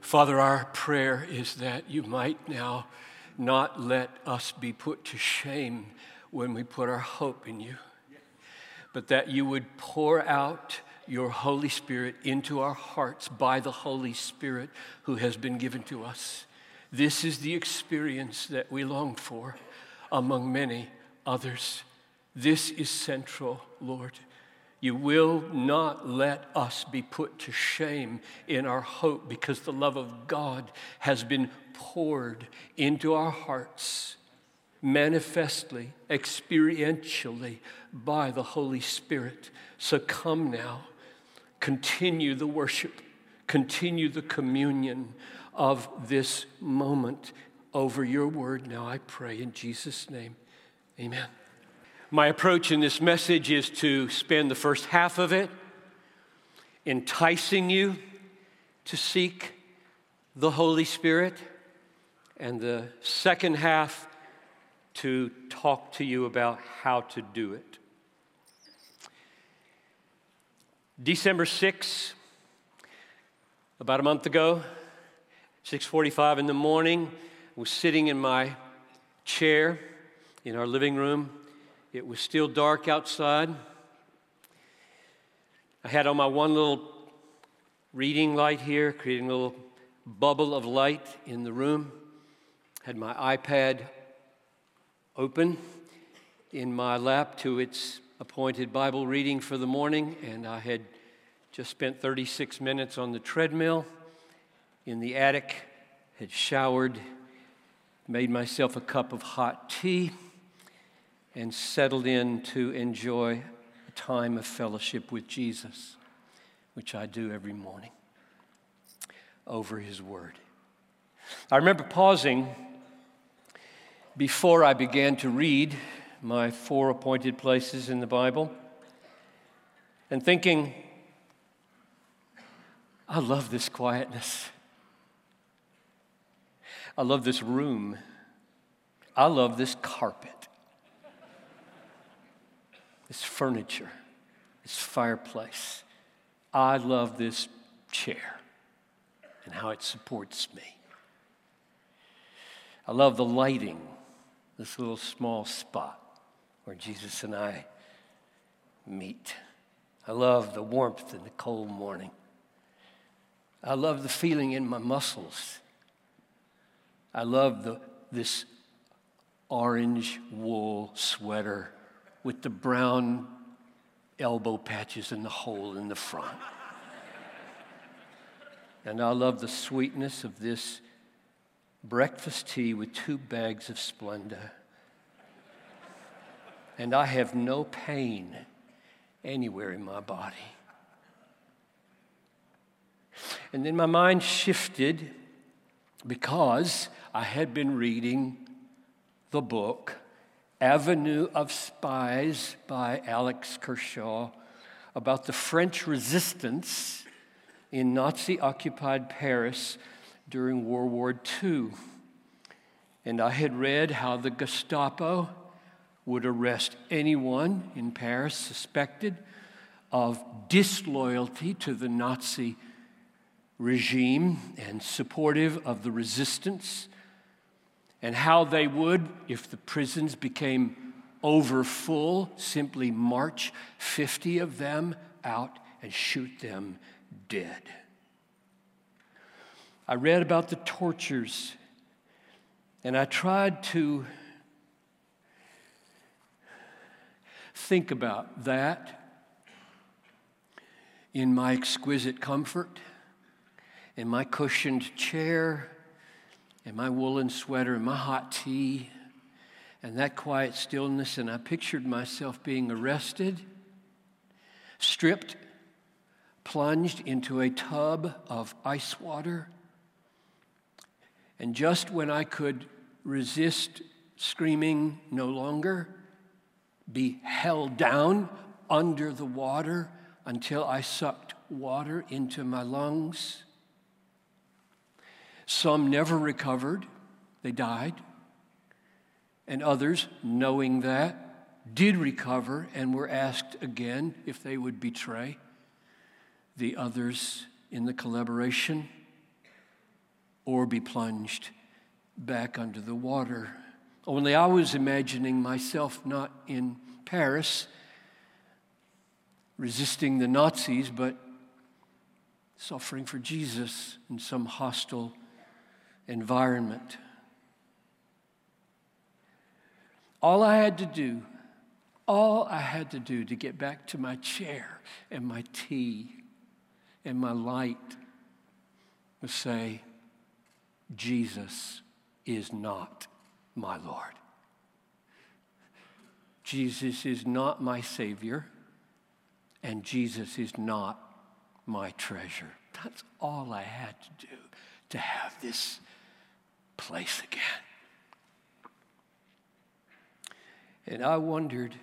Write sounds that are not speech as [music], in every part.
Father, our prayer is that you might now not let us be put to shame when we put our hope in you, but that you would pour out your Holy Spirit into our hearts by the Holy Spirit who has been given to us. This is the experience that we long for among many others. This is central, Lord. You will not let us be put to shame in our hope because the love of God has been poured into our hearts manifestly, experientially by the Holy Spirit. So come now, continue the worship, continue the communion of this moment over your word. Now I pray in Jesus' name. Amen. My approach in this message is to spend the first half of it enticing you to seek the Holy Spirit, and the second half to talk to you about how to do it. December 6, about a month ago, 6:45 in the morning, I was sitting in my chair in our living room it was still dark outside. I had on my one little reading light here, creating a little bubble of light in the room. Had my iPad open in my lap to its appointed Bible reading for the morning, and I had just spent 36 minutes on the treadmill in the attic, had showered, made myself a cup of hot tea and settled in to enjoy a time of fellowship with Jesus, which I do every morning over His Word. I remember pausing before I began to read my four appointed places in the Bible and thinking, I love this quietness. I love this room. I love this carpet this furniture, this fireplace. I love this chair and how it supports me. I love the lighting, this little small spot where Jesus and I meet. I love the warmth in the cold morning. I love the feeling in my muscles. I love the, this orange wool sweater with the brown elbow patches and the hole in the front. and I love the sweetness of this breakfast tea with two bags of Splenda. And I have no pain anywhere in my body. And then my mind shifted because I had been reading the book Avenue of Spies by Alex Kershaw about the French resistance in Nazi occupied Paris during World War II. And I had read how the Gestapo would arrest anyone in Paris suspected of disloyalty to the Nazi regime and supportive of the resistance and how they would, if the prisons became overfull, simply march 50 of them out and shoot them dead. I read about the tortures and I tried to think about that in my exquisite comfort, in my cushioned chair and my woolen sweater and my hot tea and that quiet stillness. And I pictured myself being arrested, stripped, plunged into a tub of ice water. And just when I could resist screaming no longer, be held down under the water until I sucked water into my lungs some never recovered, they died. And others, knowing that, did recover and were asked again if they would betray the others in the collaboration. or be plunged back under the water. Only I was imagining myself not in Paris resisting the Nazis, but suffering for Jesus in some hostile environment. All I had to do, all I had to do to get back to my chair and my tea and my light was say, Jesus is not my Lord. Jesus is not my Savior, and Jesus is not my treasure. That's all I had to do to have this place again. And I wondered,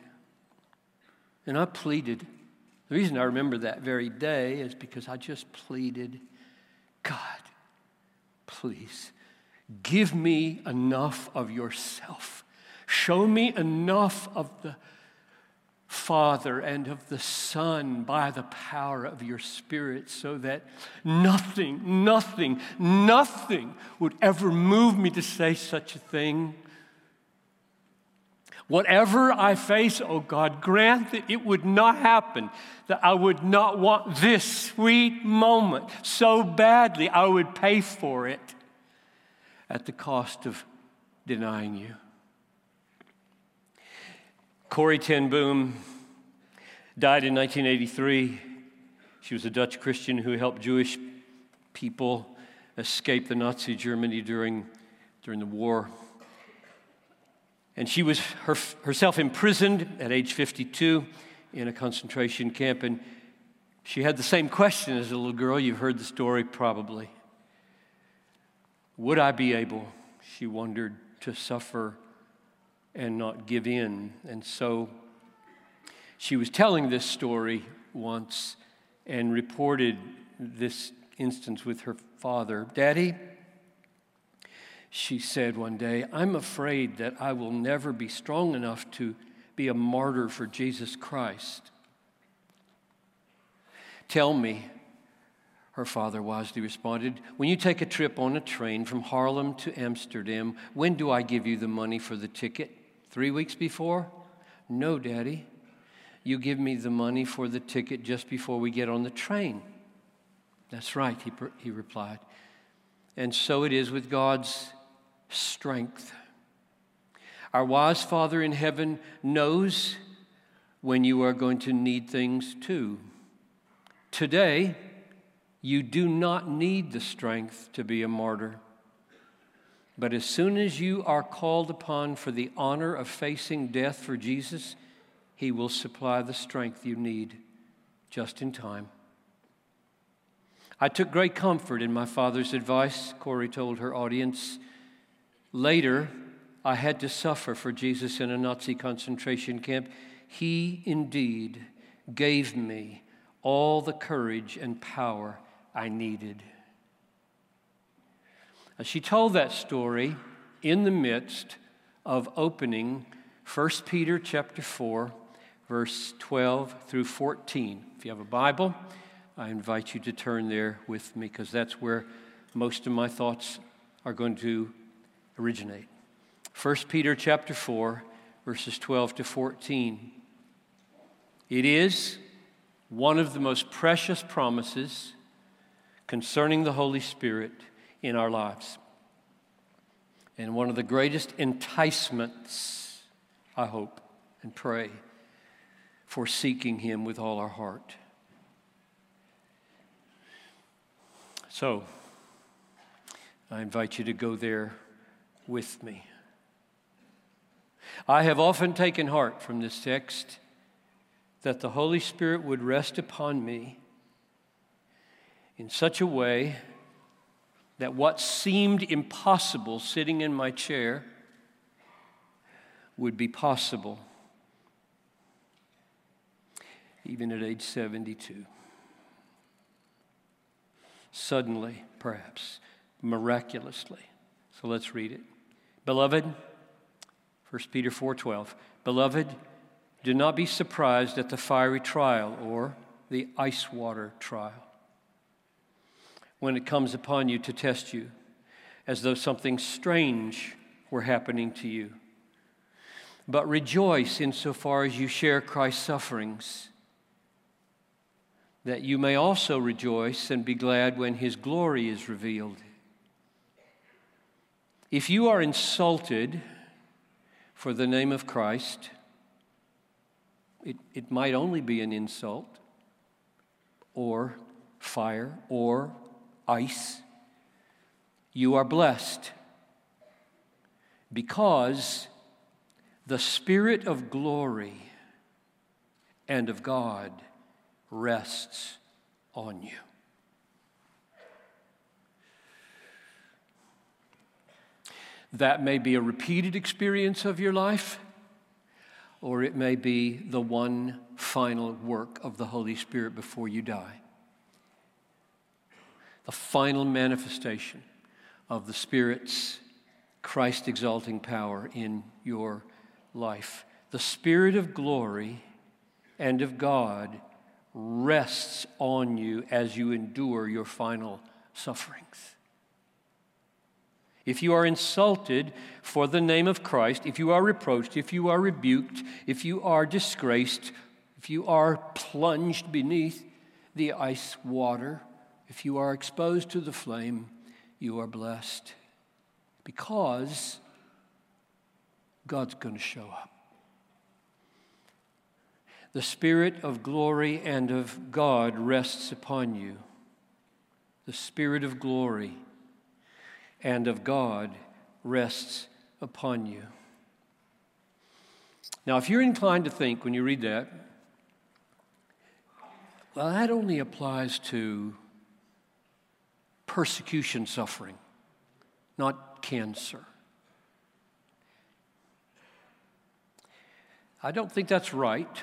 and I pleaded. The reason I remember that very day is because I just pleaded, God, please give me enough of yourself. Show me enough of the Father and of the Son by the power of your Spirit, so that nothing, nothing, nothing would ever move me to say such a thing. Whatever I face, oh God, grant that it would not happen, that I would not want this sweet moment so badly, I would pay for it at the cost of denying you. Corrie ten Boom died in 1983. She was a Dutch Christian who helped Jewish people escape the Nazi Germany during, during the war. And she was her, herself imprisoned at age 52 in a concentration camp. And she had the same question as a little girl. You've heard the story probably. Would I be able, she wondered, to suffer and not give in. And so she was telling this story once and reported this instance with her father. Daddy, she said one day, I'm afraid that I will never be strong enough to be a martyr for Jesus Christ. Tell me, her father wisely responded, when you take a trip on a train from Haarlem to Amsterdam, when do I give you the money for the ticket? Three weeks before? No, Daddy. You give me the money for the ticket just before we get on the train. That's right, he, he replied. And so it is with God's strength. Our wise Father in heaven knows when you are going to need things too. Today, you do not need the strength to be a martyr. But as soon as you are called upon for the honor of facing death for Jesus, He will supply the strength you need just in time. I took great comfort in my father's advice, Corrie told her audience. Later, I had to suffer for Jesus in a Nazi concentration camp. He indeed gave me all the courage and power I needed. She told that story in the midst of opening 1 Peter chapter 4, verse 12 through 14. If you have a Bible, I invite you to turn there with me because that's where most of my thoughts are going to originate. 1 Peter chapter 4, verses 12 to 14. It is one of the most precious promises concerning the Holy Spirit in our lives. And one of the greatest enticements, I hope and pray, for seeking Him with all our heart. So, I invite you to go there with me. I have often taken heart from this text that the Holy Spirit would rest upon me in such a way that what seemed impossible sitting in my chair would be possible, even at age 72. Suddenly, perhaps, miraculously. So let's read it. Beloved, 1 Peter 4:12. Beloved, do not be surprised at the fiery trial or the ice water trial when it comes upon you to test you, as though something strange were happening to you. But rejoice insofar as you share Christ's sufferings, that you may also rejoice and be glad when his glory is revealed. If you are insulted for the name of Christ, it, it might only be an insult, or fire, or ice. You are blessed because the Spirit of glory and of God rests on you. That may be a repeated experience of your life, or it may be the one final work of the Holy Spirit before you die. The final manifestation of the Spirit's Christ exalting power in your life. The Spirit of glory and of God rests on you as you endure your final sufferings. If you are insulted for the name of Christ, if you are reproached, if you are rebuked, if you are disgraced, if you are plunged beneath the ice water, if you are exposed to the flame, you are blessed because God's going to show up. The Spirit of glory and of God rests upon you. The Spirit of glory and of God rests upon you. Now, if you're inclined to think when you read that, well, that only applies to persecution suffering, not cancer. I don't think that's right.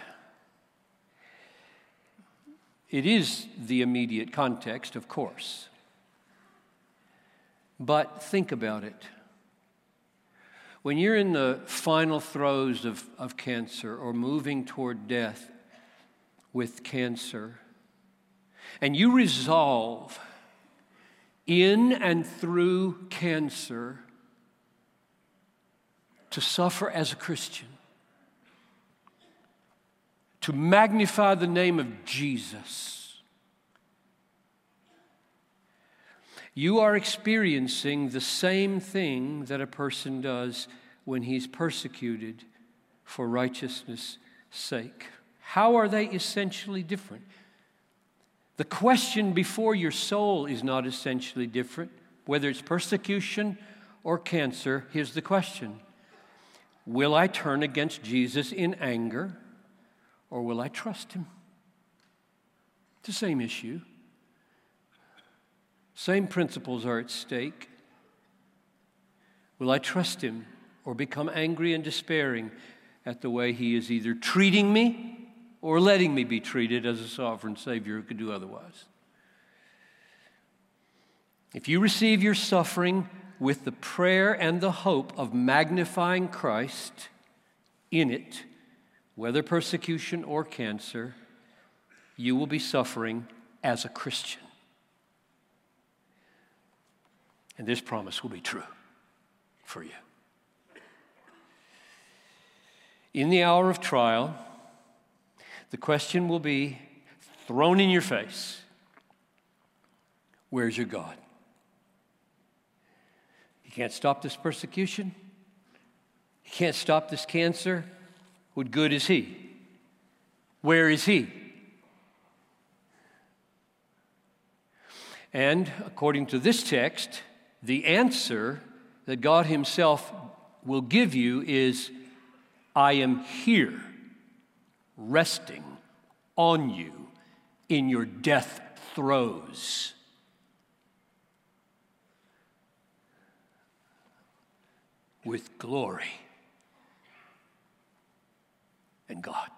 It is the immediate context, of course. But think about it. When you're in the final throes of, of cancer or moving toward death with cancer, and you resolve in and through cancer to suffer as a Christian, to magnify the name of Jesus You are experiencing the same thing that a person does when he's persecuted for righteousness' sake. How are they essentially different? The question before your soul is not essentially different. Whether it's persecution or cancer, here's the question Will I turn against Jesus in anger or will I trust him? It's the same issue. Same principles are at stake. Will I trust him or become angry and despairing at the way he is either treating me or letting me be treated as a sovereign Savior who could do otherwise? If you receive your suffering with the prayer and the hope of magnifying Christ in it, whether persecution or cancer, you will be suffering as a Christian. And this promise will be true for you. In the hour of trial, the question will be thrown in your face Where's your God? He can't stop this persecution. He can't stop this cancer. What good is He? Where is He? And according to this text, the answer that God Himself will give you is I am here, resting on you in your death throes. With glory and God.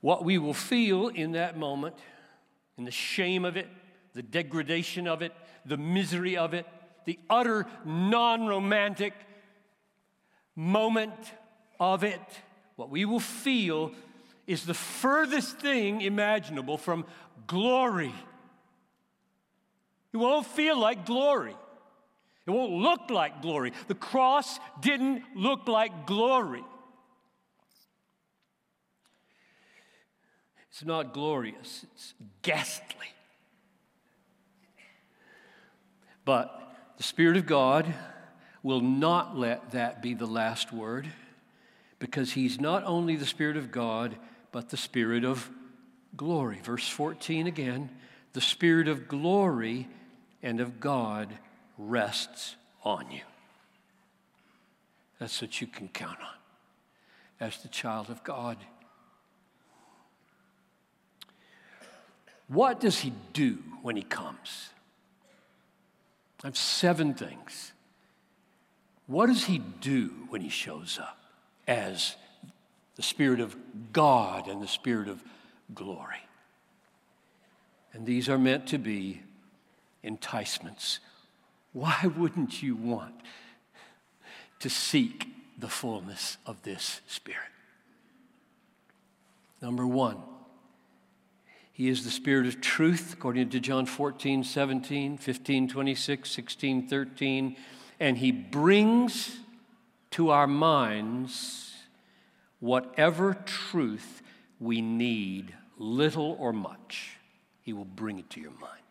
What we will feel in that moment in the shame of it, the degradation of it, the misery of it, the utter non romantic moment of it, what we will feel is the furthest thing imaginable from glory It won't feel like glory. It won't look like glory. The cross didn't look like glory. It's not glorious, it's ghastly. But the Spirit of God will not let that be the last word because He's not only the Spirit of God, but the Spirit of glory. Verse 14 again the Spirit of glory and of God rests on you. That's what you can count on as the child of God. What does he do when he comes? I have seven things. What does he do when he shows up as the Spirit of God and the Spirit of glory? And these are meant to be enticements. Why wouldn't you want to seek the fullness of this Spirit? Number one, he is the Spirit of truth, according to John 14, 17, 15, 26, 16, 13. And He brings to our minds whatever truth we need, little or much. He will bring it to your mind.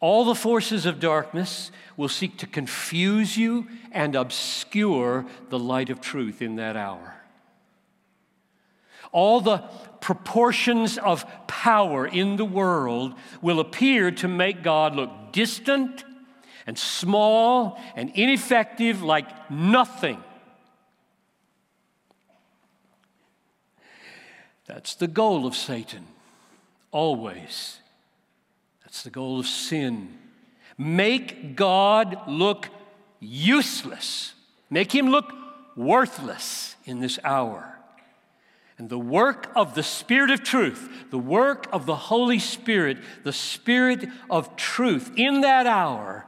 All the forces of darkness will seek to confuse you and obscure the light of truth in that hour. All the proportions of power in the world will appear to make God look distant and small and ineffective like nothing. That's the goal of Satan, always. That's the goal of sin. Make God look useless, make him look worthless in this hour. And the work of the Spirit of truth, the work of the Holy Spirit, the Spirit of truth in that hour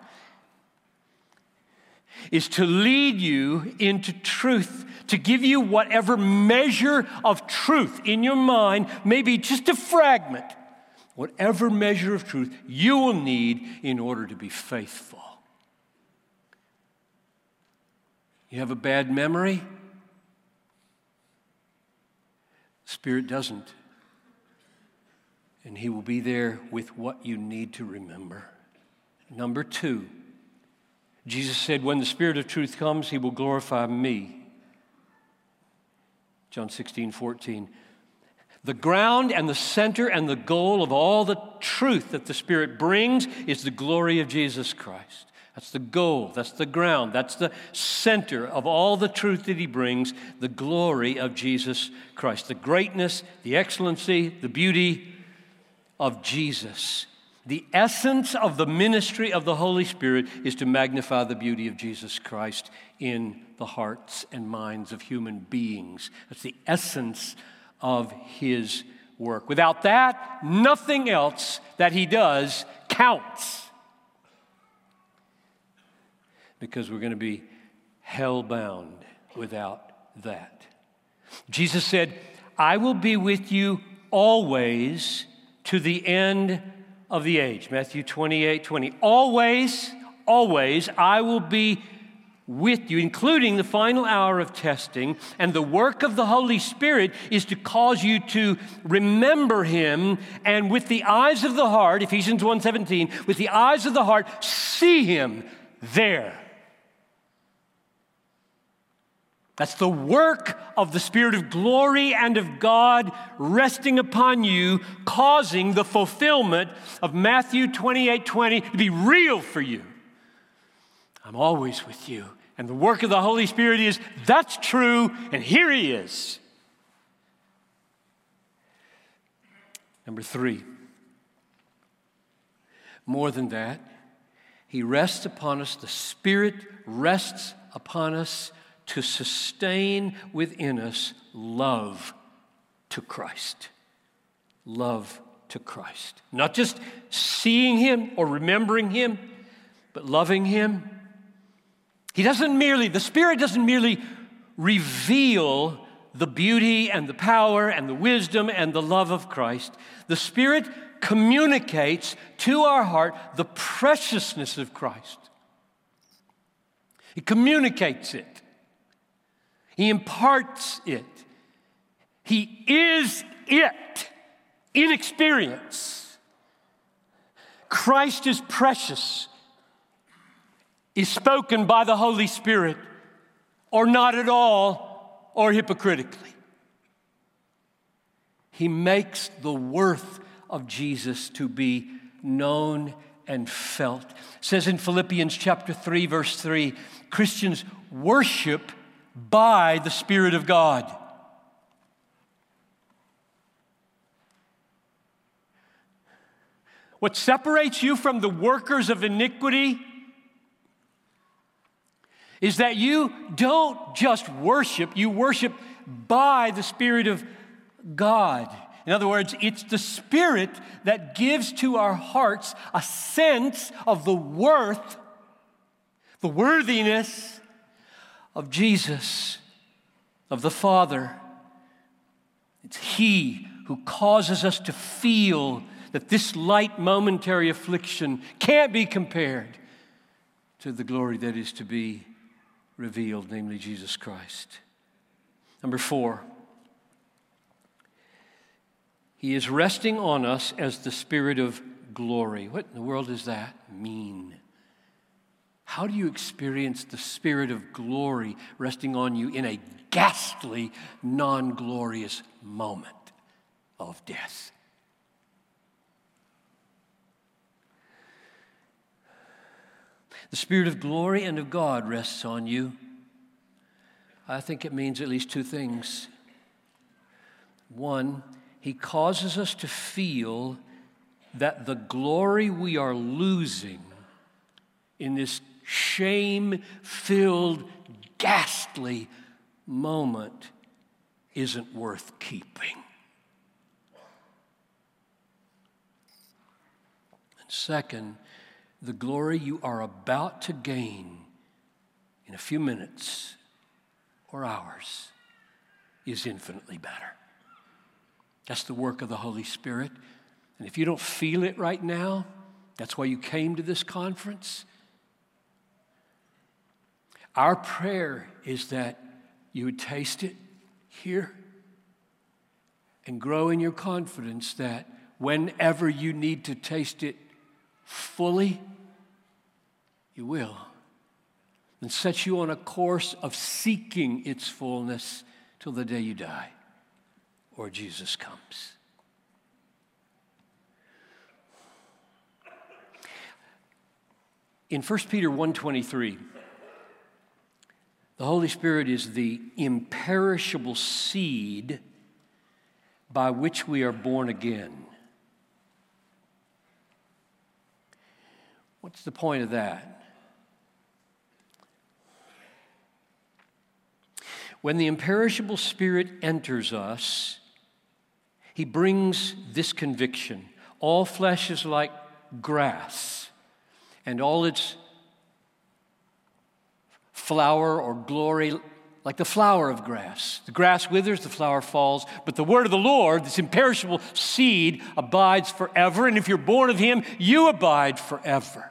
is to lead you into truth, to give you whatever measure of truth in your mind, maybe just a fragment, whatever measure of truth you will need in order to be faithful. You have a bad memory? Spirit doesn't. And He will be there with what you need to remember. Number two, Jesus said, When the Spirit of truth comes, He will glorify me. John 16, 14. The ground and the center and the goal of all the truth that the Spirit brings is the glory of Jesus Christ. That's the goal, that's the ground, that's the center of all the truth that he brings the glory of Jesus Christ, the greatness, the excellency, the beauty of Jesus. The essence of the ministry of the Holy Spirit is to magnify the beauty of Jesus Christ in the hearts and minds of human beings. That's the essence of his work. Without that, nothing else that he does counts because we're going to be hell bound without that. Jesus said, I will be with you always to the end of the age. Matthew 28 20. Always, always, I will be with you, including the final hour of testing. And the work of the Holy Spirit is to cause you to remember Him and with the eyes of the heart, Ephesians 1:17, with the eyes of the heart, see Him there That's the work of the Spirit of glory and of God resting upon you, causing the fulfillment of Matthew 28 20 to be real for you. I'm always with you. And the work of the Holy Spirit is that's true, and here He is. Number three, more than that, He rests upon us, the Spirit rests upon us to sustain within us love to Christ. Love to Christ. Not just seeing Him or remembering Him, but loving Him. He doesn't merely, the Spirit doesn't merely reveal the beauty and the power and the wisdom and the love of Christ, the Spirit communicates to our heart the preciousness of Christ. He communicates it, He imparts it. He is it in experience. Christ is precious, is spoken by the Holy Spirit, or not at all, or hypocritically. He makes the worth of Jesus to be known and felt. It says in Philippians chapter 3 verse 3, Christians worship by the spirit of God. What separates you from the workers of iniquity is that you don't just worship, you worship by the Spirit of God. In other words, it's the Spirit that gives to our hearts a sense of the worth, the worthiness of Jesus, of the Father. It's He who causes us to feel that this light momentary affliction can't be compared to the glory that is to be revealed, namely Jesus Christ. Number four, he is resting on us as the Spirit of glory. What in the world does that mean? How do you experience the Spirit of glory resting on you in a ghastly, non glorious moment of death? The Spirit of glory and of God rests on you. I think it means at least two things. One, he causes us to feel that the glory we are losing in this shame filled, ghastly moment isn't worth keeping. And second, the glory you are about to gain in a few minutes or hours is infinitely better. That's the work of the Holy Spirit. And if you don't feel it right now, that's why you came to this conference. Our prayer is that you would taste it here and grow in your confidence that whenever you need to taste it fully, you will. And set you on a course of seeking its fullness till the day you die or Jesus comes. In 1 Peter 1:23, the Holy Spirit is the imperishable seed by which we are born again. What's the point of that? When the imperishable spirit enters us, he brings this conviction all flesh is like grass, and all its flower or glory like the flower of grass. The grass withers, the flower falls, but the word of the Lord, this imperishable seed, abides forever. And if you're born of him, you abide forever.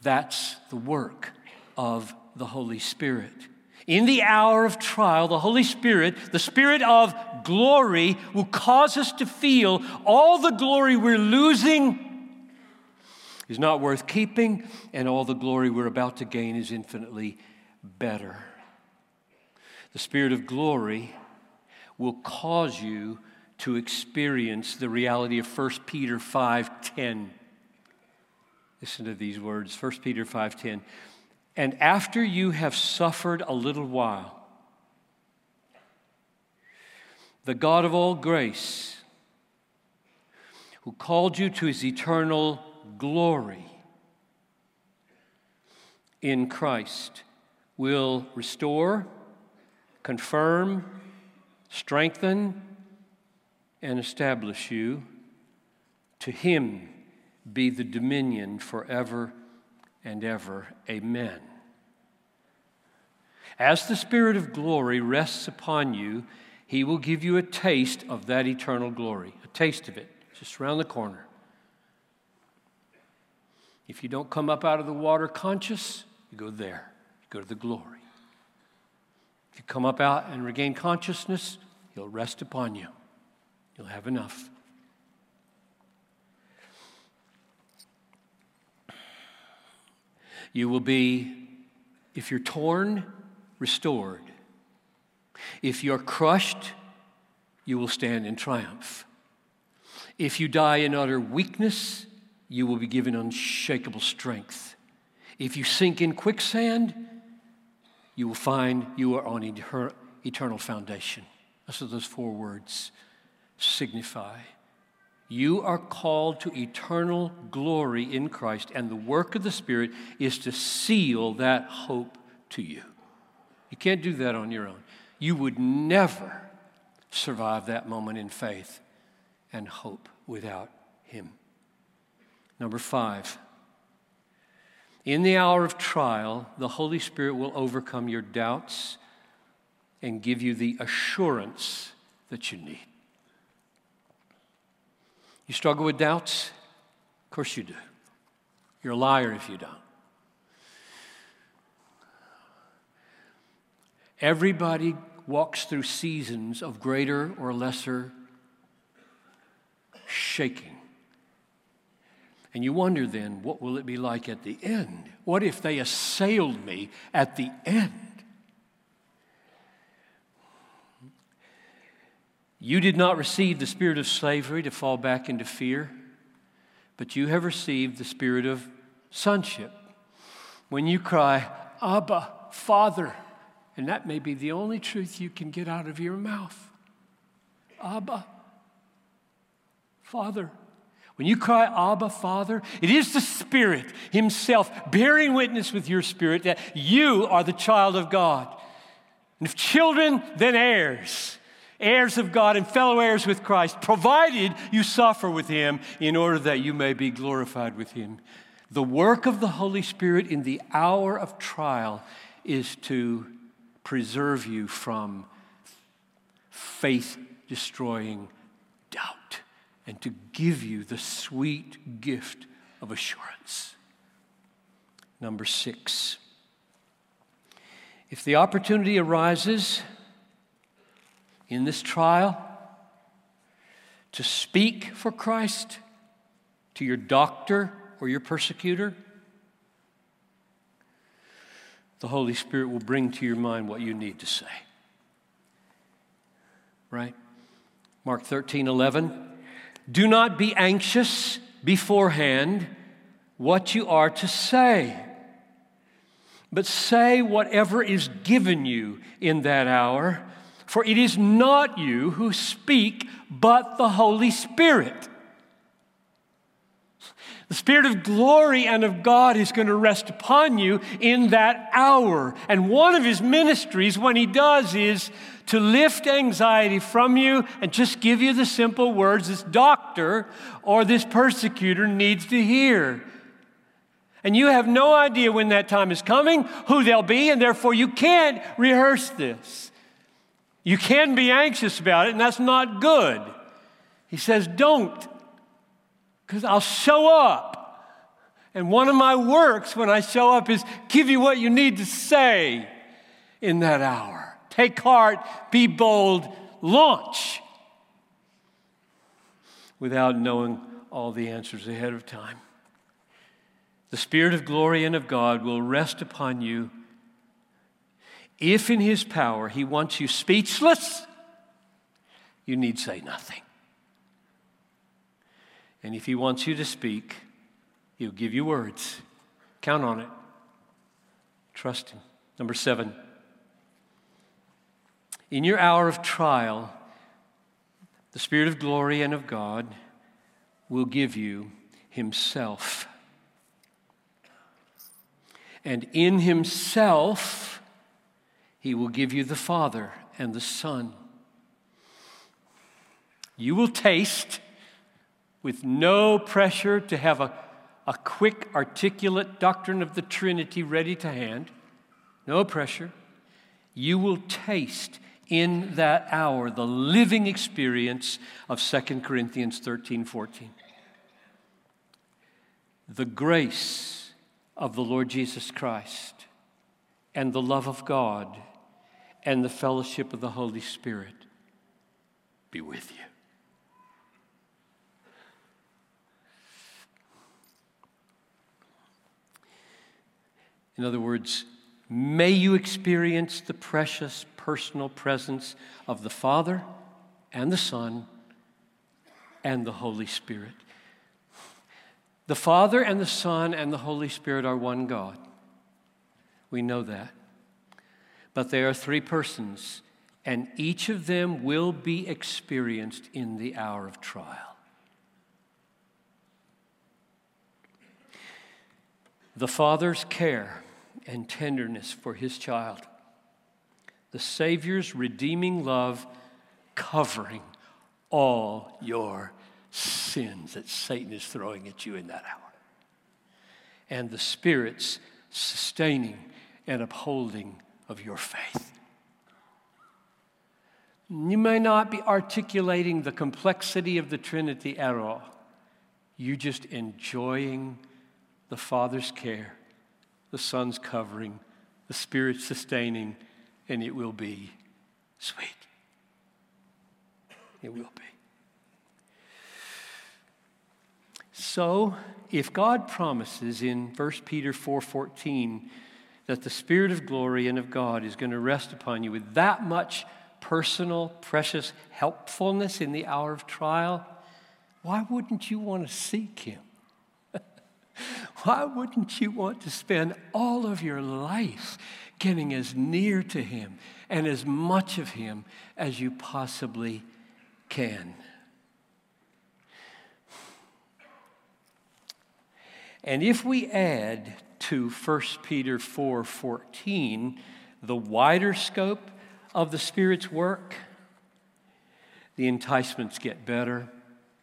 That's the work of the Holy Spirit. In the hour of trial, the Holy Spirit, the Spirit of glory, will cause us to feel all the glory we're losing is not worth keeping, and all the glory we're about to gain is infinitely better. The Spirit of glory will cause you to experience the reality of 1 Peter 5:10. Listen to these words, 1 Peter 5:10. And after you have suffered a little while, the God of all grace, who called you to his eternal glory in Christ, will restore, confirm, strengthen, and establish you. To him be the dominion forever and ever. Amen. As the Spirit of glory rests upon you, He will give you a taste of that eternal glory, a taste of it, just around the corner. If you don't come up out of the water conscious, you go there, you go to the glory. If you come up out and regain consciousness, He'll rest upon you. You'll have enough. You will be, if you're torn, restored. If you're crushed, you will stand in triumph. If you die in utter weakness, you will be given unshakable strength. If you sink in quicksand, you will find you are on eternal foundation. That's what those four words signify. You are called to eternal glory in Christ, and the work of the Spirit is to seal that hope to you. You can't do that on your own. You would never survive that moment in faith and hope without Him. Number five, in the hour of trial, the Holy Spirit will overcome your doubts and give you the assurance that you need. You struggle with doubts? Of course you do. You're a liar if you don't. Everybody walks through seasons of greater or lesser shaking. And you wonder then, what will it be like at the end? What if they assailed me at the end? You did not receive the spirit of slavery to fall back into fear, but you have received the spirit of sonship. When you cry, Abba, Father, and that may be the only truth you can get out of your mouth. Abba, Father. When you cry, Abba, Father, it is the Spirit Himself bearing witness with your spirit that you are the child of God. And if children, then heirs heirs of God and fellow heirs with Christ, provided you suffer with him in order that you may be glorified with him. The work of the Holy Spirit in the hour of trial is to preserve you from faith destroying doubt and to give you the sweet gift of assurance. Number six, if the opportunity arises, in this trial to speak for Christ to your doctor or your persecutor, the Holy Spirit will bring to your mind what you need to say. Right? Mark 13, 11. Do not be anxious beforehand what you are to say, but say whatever is given you in that hour for it is not you who speak, but the Holy Spirit. The Spirit of glory and of God is going to rest upon you in that hour. And one of his ministries, when he does, is to lift anxiety from you and just give you the simple words this doctor or this persecutor needs to hear. And you have no idea when that time is coming, who they'll be, and therefore you can't rehearse this. You can be anxious about it, and that's not good. He says, Don't, because I'll show up. And one of my works when I show up is give you what you need to say in that hour. Take heart, be bold, launch without knowing all the answers ahead of time. The Spirit of glory and of God will rest upon you if in His power He wants you speechless, you need say nothing. And if He wants you to speak, He'll give you words. Count on it. Trust Him. Number seven. In your hour of trial, the Spirit of glory and of God will give you Himself. And in Himself, he will give you the Father and the Son. You will taste with no pressure to have a, a quick, articulate doctrine of the Trinity ready to hand. No pressure. you will taste in that hour the living experience of 2 Corinthians 13 14. The grace of the Lord Jesus Christ and the love of God and the fellowship of the Holy Spirit be with you. In other words, may you experience the precious personal presence of the Father and the Son and the Holy Spirit. The Father and the Son and the Holy Spirit are one God. We know that. But they are three persons, and each of them will be experienced in the hour of trial. The Father's care and tenderness for his child, the Savior's redeeming love covering all your sins that Satan is throwing at you in that hour, and the Spirit's sustaining and upholding of your faith. You may not be articulating the complexity of the Trinity at all. You're just enjoying the Father's care the Son's covering, the Spirit sustaining, and it will be sweet. It will be. So, if God promises in 1 Peter 4:14 that the spirit of glory and of God is going to rest upon you with that much personal precious helpfulness in the hour of trial, why wouldn't you want to seek him? Why wouldn't you want to spend all of your life getting as near to Him and as much of Him as you possibly can? And if we add to 1 Peter 4 14, the wider scope of the Spirit's work, the enticements get better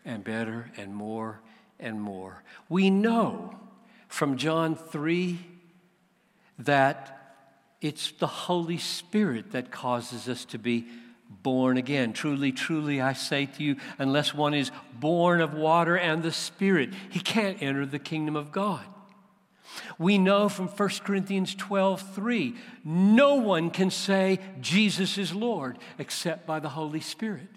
and better and more and more. We know from John 3 that it's the Holy Spirit that causes us to be born again. Truly, truly, I say to you, unless one is born of water and the Spirit, he can't enter the kingdom of God. We know from 1 Corinthians 12 3, no one can say Jesus is Lord except by the Holy Spirit.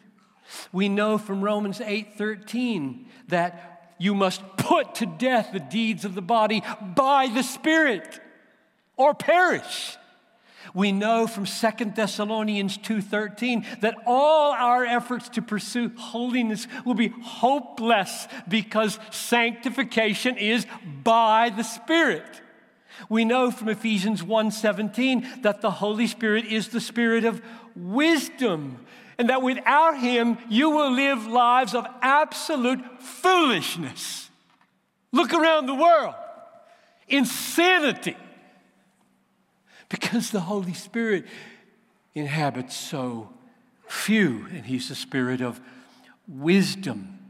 We know from Romans 8 13 that you must put to death the deeds of the body by the Spirit or perish. We know from Second Thessalonians 2:13 that all our efforts to pursue holiness will be hopeless because sanctification is by the Spirit. We know from Ephesians 1:17 that the Holy Spirit is the spirit of wisdom and that without him, you will live lives of absolute foolishness. Look around the world insanity. Because the Holy Spirit inhabits so few, and he's the spirit of wisdom.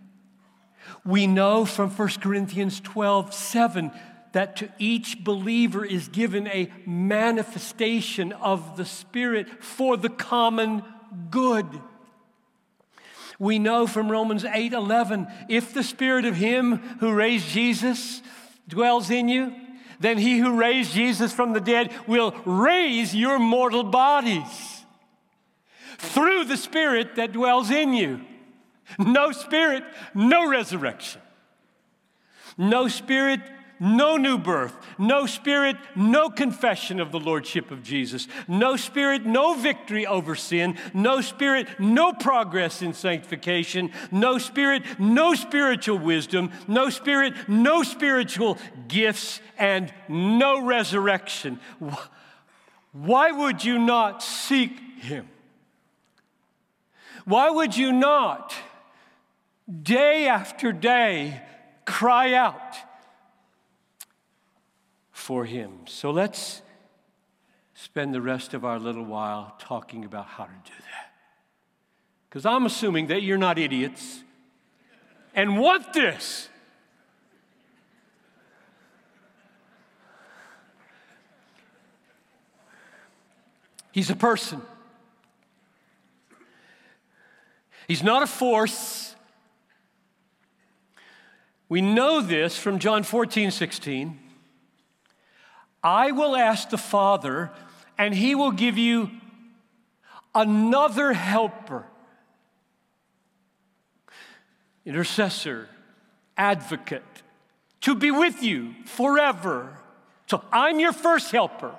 We know from 1 Corinthians 12 7 that to each believer is given a manifestation of the Spirit for the common good. We know from Romans 8 11, if the spirit of him who raised Jesus dwells in you, then he who raised Jesus from the dead will raise your mortal bodies through the spirit that dwells in you. No spirit, no resurrection. No spirit, no new birth, no spirit, no confession of the Lordship of Jesus, no spirit, no victory over sin, no spirit, no progress in sanctification, no spirit, no spiritual wisdom, no spirit, no spiritual gifts, and no resurrection. Why would you not seek Him? Why would you not, day after day, cry out? For Him. So let's spend the rest of our little while talking about how to do that. Because I'm assuming that you're not idiots and want this. He's a person. He's not a force. We know this from John 14, 16. I will ask the Father, and he will give you another helper, intercessor, advocate, to be with you forever. So I'm your first helper,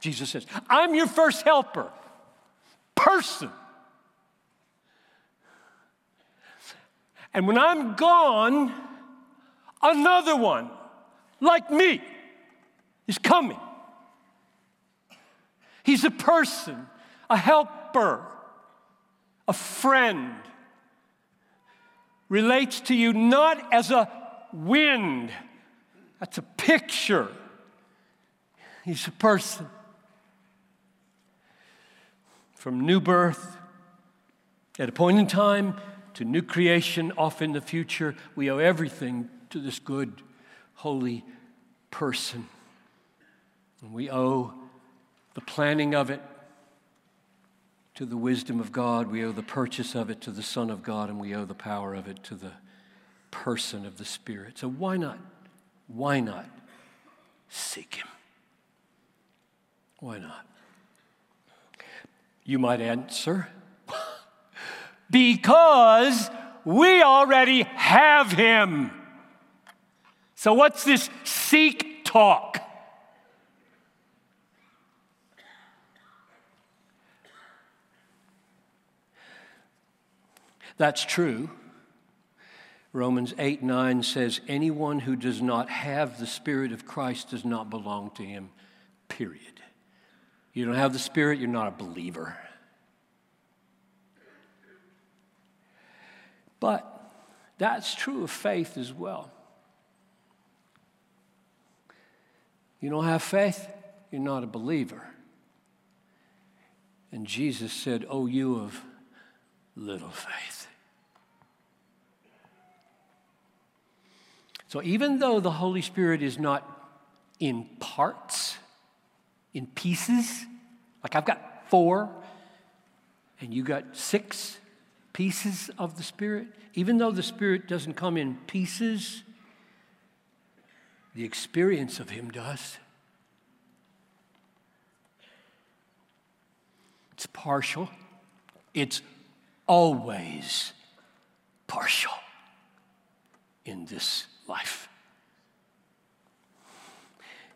Jesus says. I'm your first helper, person. And when I'm gone, another one like me is coming. He's a person, a helper, a friend. Relates to you not as a wind, that's a picture. He's a person. From new birth, at a point in time, to new creation off in the future, we owe everything to this good, holy person. And we owe the planning of it to the wisdom of God. We owe the purchase of it to the Son of God, and we owe the power of it to the person of the Spirit. So why not? Why not seek Him? Why not? You might answer, [laughs] because we already have Him. So, what's this seek talk? That's true. Romans 8 9 says, Anyone who does not have the Spirit of Christ does not belong to him, period. You don't have the Spirit, you're not a believer. But that's true of faith as well. You don't have faith, you're not a believer. And Jesus said, Oh, you of little faith. So even though the Holy Spirit is not in parts, in pieces, like I've got four and you got six pieces of the Spirit, even though the Spirit doesn't come in pieces, the experience of Him does. It's partial, it's always partial in this life.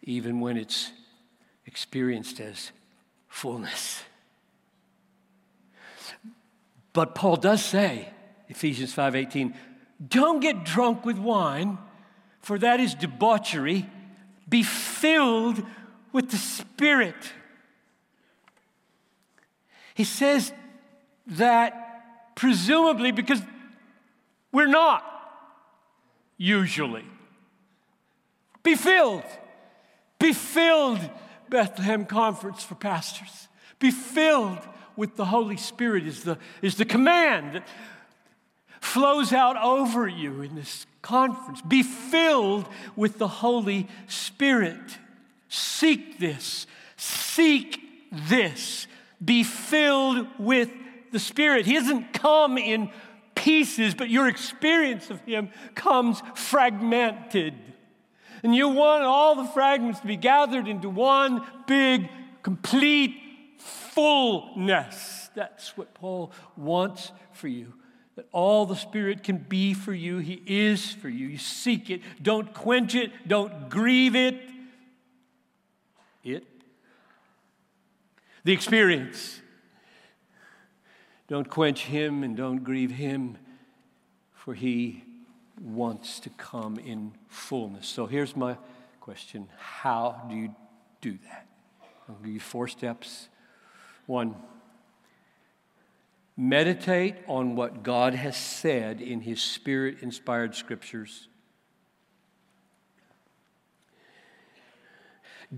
Even when it's experienced as fullness. But Paul does say, Ephesians 5:18, don't get drunk with wine, for that is debauchery. Be filled with the Spirit. He says that presumably because we're not usually. Be filled. Be filled, Bethlehem Conference for pastors. Be filled with the Holy Spirit is the, is the command that flows out over you in this conference. Be filled with the Holy Spirit. Seek this. Seek this. Be filled with the Spirit. He doesn't come in pieces, but your experience of Him comes fragmented. And you want all the fragments to be gathered into one big, complete fullness. That's what Paul wants for you. That all the Spirit can be for you, He is for you. You seek it. Don't quench it, don't grieve it. It. The experience. Don't quench him and don't grieve him, for he wants to come in fullness. So here's my question How do you do that? I'll give you four steps. One, meditate on what God has said in his spirit inspired scriptures.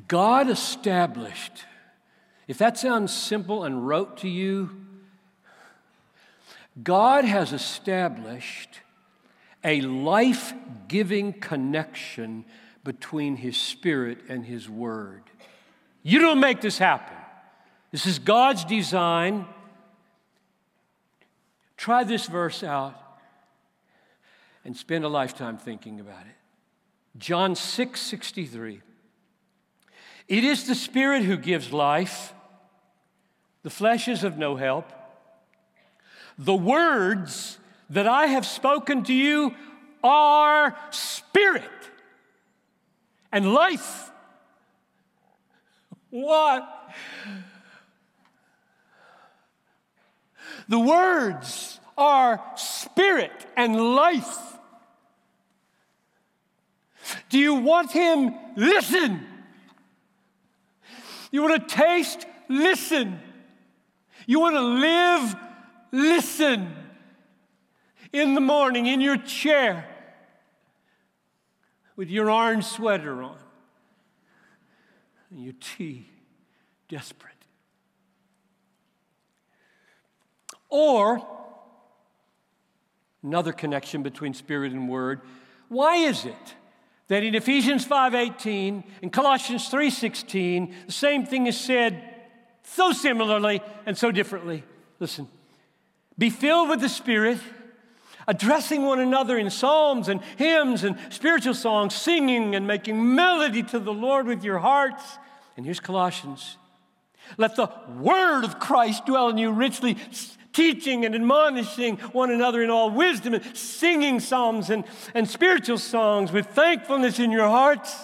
God established, if that sounds simple and rote to you, God has established a life giving connection between His Spirit and His Word. You don't make this happen. This is God's design. Try this verse out and spend a lifetime thinking about it. John 6 63. It is the Spirit who gives life, the flesh is of no help. The words that I have spoken to you are spirit and life. What? The words are spirit and life. Do you want him? Listen. You want to taste? Listen. You want to live? Listen. In the morning, in your chair, with your orange sweater on, and your tea, desperate. Or, another connection between spirit and word. Why is it that in Ephesians 5:18 and Colossians 3:16 the same thing is said so similarly and so differently. Listen. Be filled with the Spirit, addressing one another in psalms and hymns and spiritual songs, singing and making melody to the Lord with your hearts. And here's Colossians. Let the word of Christ dwell in you richly, teaching and admonishing one another in all wisdom, and singing psalms and, and spiritual songs with thankfulness in your hearts.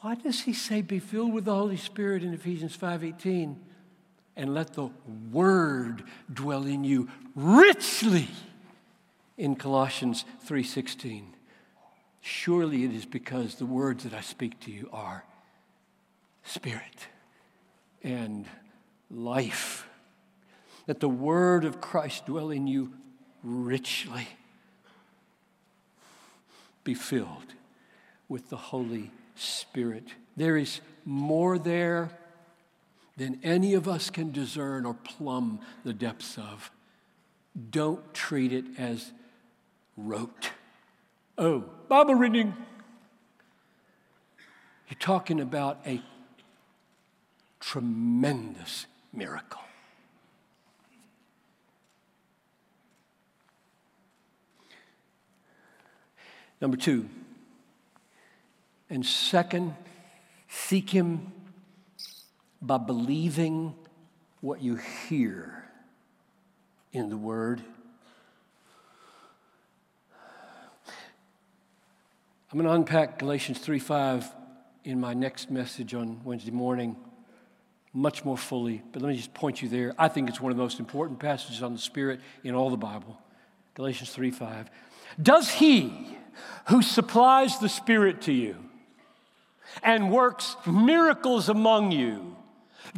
Why does he say be filled with the Holy Spirit in Ephesians 5:18 and let the word dwell in you richly in Colossians 3:16? Surely it is because the words that I speak to you are spirit and life. That the word of Christ dwell in you richly. Be filled with the Holy Spirit. There is more there than any of us can discern or plumb the depths of. Don't treat it as rote. Oh, Bible reading. You're talking about a tremendous miracle. Number two, and second, seek Him by believing what you hear in the Word. I'm going to unpack Galatians 3 5 in my next message on Wednesday morning much more fully, but let me just point you there. I think it's one of the most important passages on the Spirit in all the Bible. Galatians 3 5. Does he who supplies the Spirit to you and works miracles among you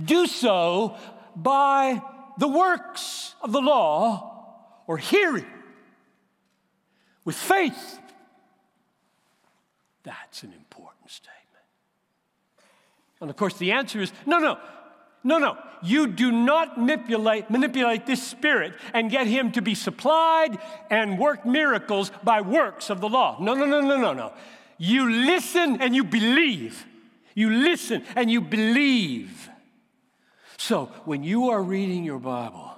do so by the works of the law or hearing with faith? That's an important statement. And of course, the answer is no, no, no, no. You do not manipulate, manipulate this spirit and get him to be supplied and work miracles by works of the law. No, no, no, no, no, no. You listen and you believe. You listen and you believe. So when you are reading your Bible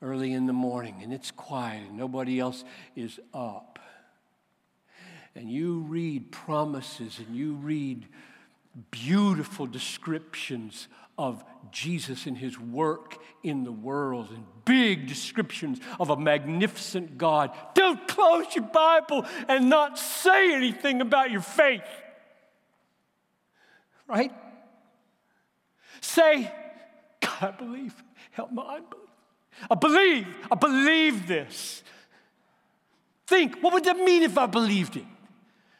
early in the morning and it's quiet and nobody else is up, and you read promises and you read beautiful descriptions of Jesus and his work in the world and big descriptions of a magnificent God. Don't close your Bible and not say anything about your faith. Right? Say, I believe. Help my unbelief. I believe. I believe this. Think, what would that mean if I believed it?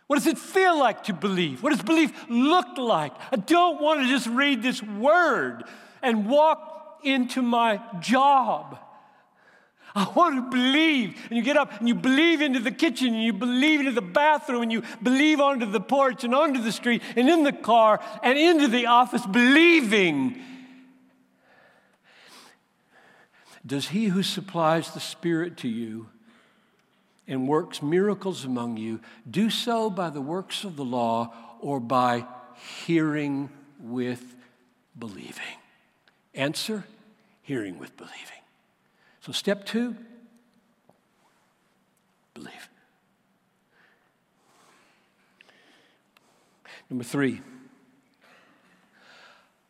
What does it feel like to believe? What does belief look like? I don't want to just read this word and walk into my job. I want to believe. And you get up and you believe into the kitchen and you believe into the bathroom and you believe onto the porch and onto the street and in the car and into the office, believing. Does he who supplies the Spirit to you and works miracles among you, do so by the works of the law or by hearing with believing. Answer hearing with believing. So, step two believe. Number three,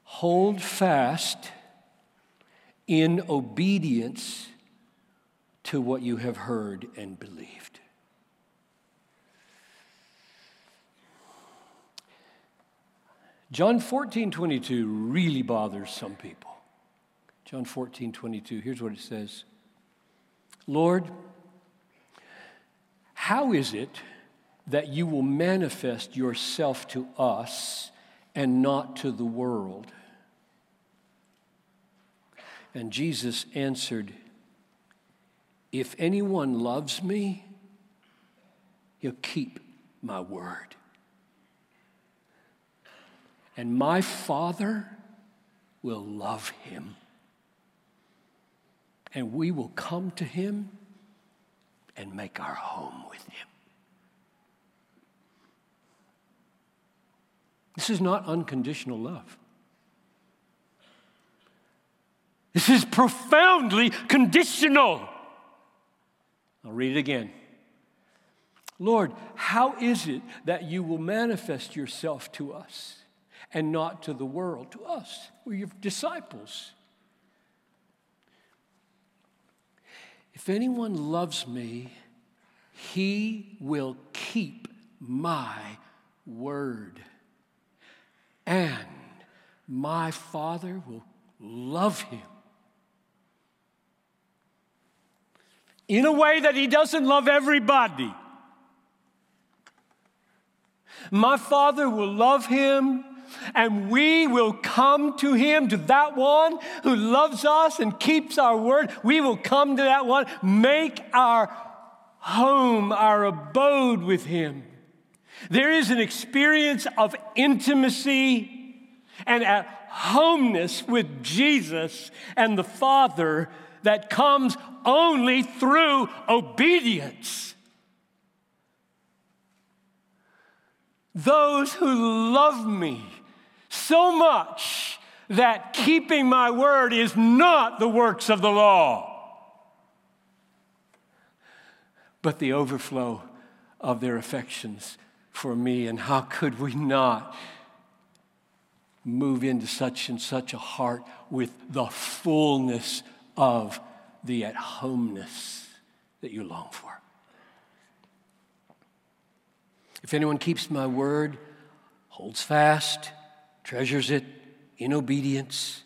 hold fast in obedience to what you have heard and believed. John 14, 22 really bothers some people. John 14, 22, here's what it says Lord, how is it that you will manifest yourself to us and not to the world? And Jesus answered, If anyone loves me, he'll keep my word. And my Father will love him. And we will come to him and make our home with him. This is not unconditional love. This is profoundly conditional. I'll read it again. Lord, how is it that you will manifest yourself to us and not to the world? To us, we're your disciples. If anyone loves me, he will keep my word. And my Father will love him in a way that He doesn't love everybody. My Father will love him, and we will come to him, to that one who loves us and keeps our word. We will come to that one, make our home, our abode with him. There is an experience of intimacy and at homeness with Jesus and the Father that comes only through obedience. Those who love me so much that keeping my word is not the works of the law, but the overflow of their affections for me. And how could we not move into such and such a heart with the fullness of the at homeness that you long for. If anyone keeps my word, holds fast, treasures it in obedience,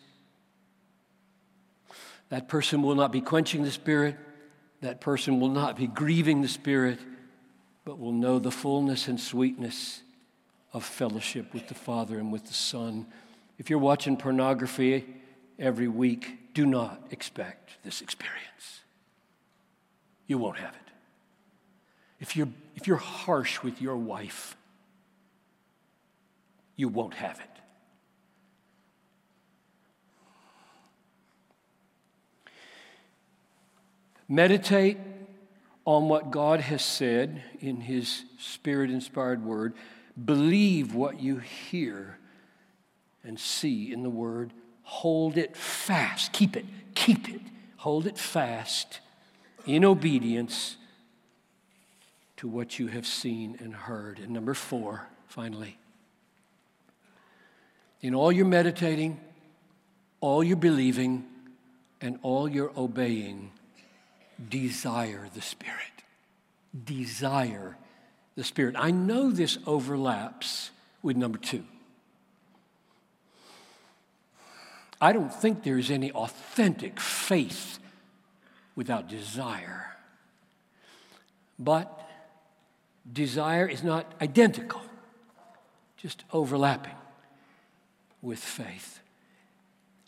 that person will not be quenching the Spirit, that person will not be grieving the Spirit, but will know the fullness and sweetness of fellowship with the Father and with the Son. If you're watching pornography every week, do not expect this experience. You won't have it. If you're, if you're harsh with your wife, you won't have it. Meditate on what God has said in His Spirit inspired word. Believe what you hear and see in the word hold it fast. Keep it, keep it. Hold it fast in obedience to what you have seen and heard. And number four, finally, in all your meditating, all your believing, and all your obeying, desire the Spirit. Desire the Spirit. I know this overlaps with number two. I don't think there's any authentic faith without desire. But desire is not identical, just overlapping with faith.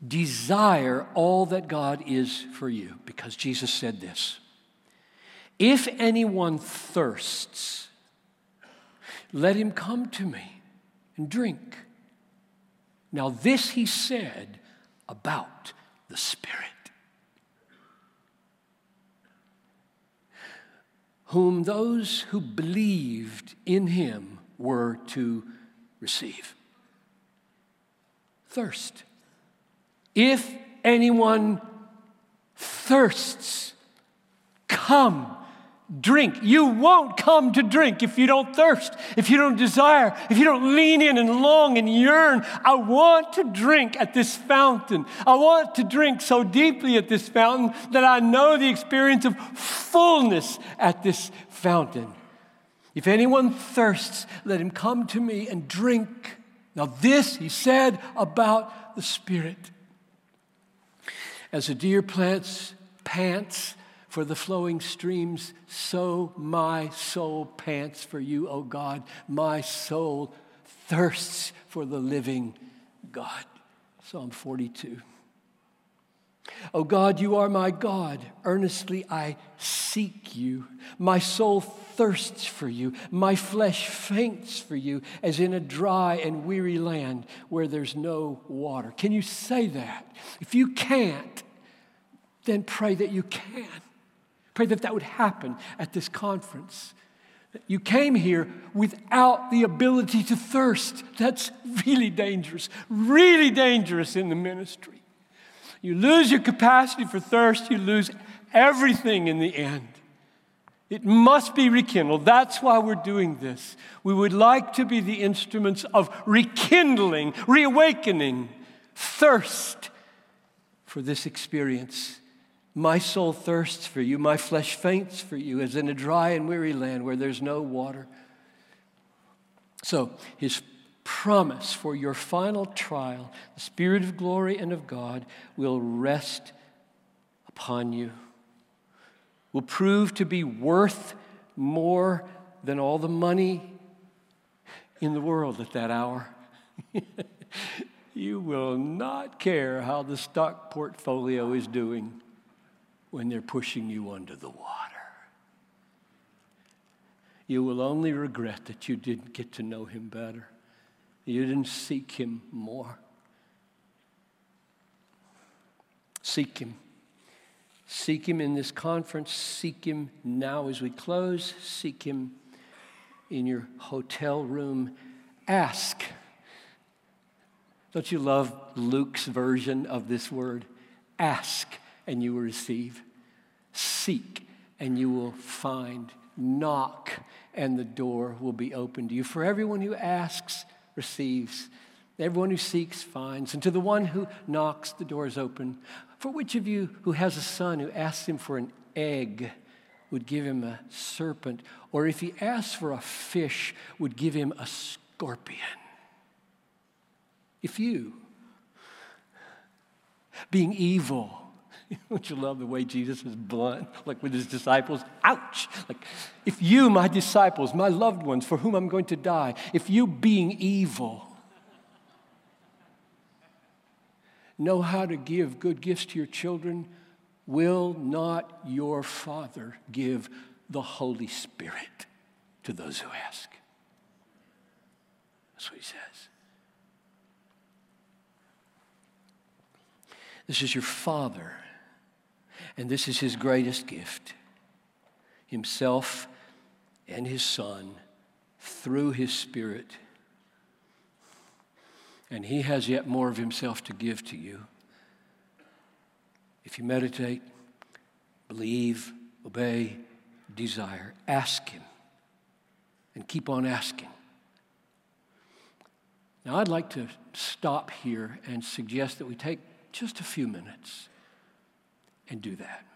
Desire all that God is for you, because Jesus said this If anyone thirsts, let him come to me and drink. Now, this he said about the Spirit, whom those who believed in him were to receive. thirst. If anyone thirsts, come drink. You won't come to drink if you don't thirst, if you don't desire, if you don't lean in and long and yearn. I want to drink at this fountain. I want to drink so deeply at this fountain that I know the experience of fullness at this fountain. If anyone thirsts, let him come to me and drink. Now, this he said about the Spirit. As a deer plants, pants for the flowing streams, so my soul pants for you, O God. My soul thirsts for the living God. Psalm 42. O God, you are my God. Earnestly I seek you. My soul thirsts for you. My flesh faints for you, as in a dry and weary land where there's no water. Can you say that? If you can't, then pray that you can. Pray that that would happen at this conference. You came here without the ability to thirst. That's really dangerous, really dangerous in the ministry. You lose your capacity for thirst, you lose everything in the end. It must be rekindled. That's why we're doing this. We would like to be the instruments of rekindling, reawakening thirst for this experience my soul thirsts for you, my flesh faints for you, as in a dry and weary land where there's no water. So, his promise for your final trial, the Spirit of glory and of God, will rest upon you, will prove to be worth more than all the money in the world at that hour. [laughs] you will not care how the stock portfolio is doing when they're pushing you under the water. You will only regret that you didn't get to know him better. You didn't seek him more. Seek him. Seek him in this conference. Seek him now as we close. Seek him in your hotel room. Ask. Don't you love Luke's version of this word? Ask and you will receive. Seek and you will find. Knock and the door will be opened to you. For everyone who asks, receives. Everyone who seeks finds. And to the one who knocks, the door is open. For which of you who has a son who asks him for an egg would give him a serpent? Or if he asks for a fish, would give him a scorpion? If you, being evil, [laughs] Don't you love the way Jesus is blunt, like with his disciples? Ouch! Like, if you, my disciples, my loved ones for whom I'm going to die, if you, being evil, know how to give good gifts to your children, will not your Father give the Holy Spirit to those who ask? That's what he says. This is your Father and this is his greatest gift himself and his Son through his Spirit. And he has yet more of himself to give to you. If you meditate, believe, obey, desire, ask him and keep on asking. Now, I'd like to stop here and suggest that we take just a few minutes and do that.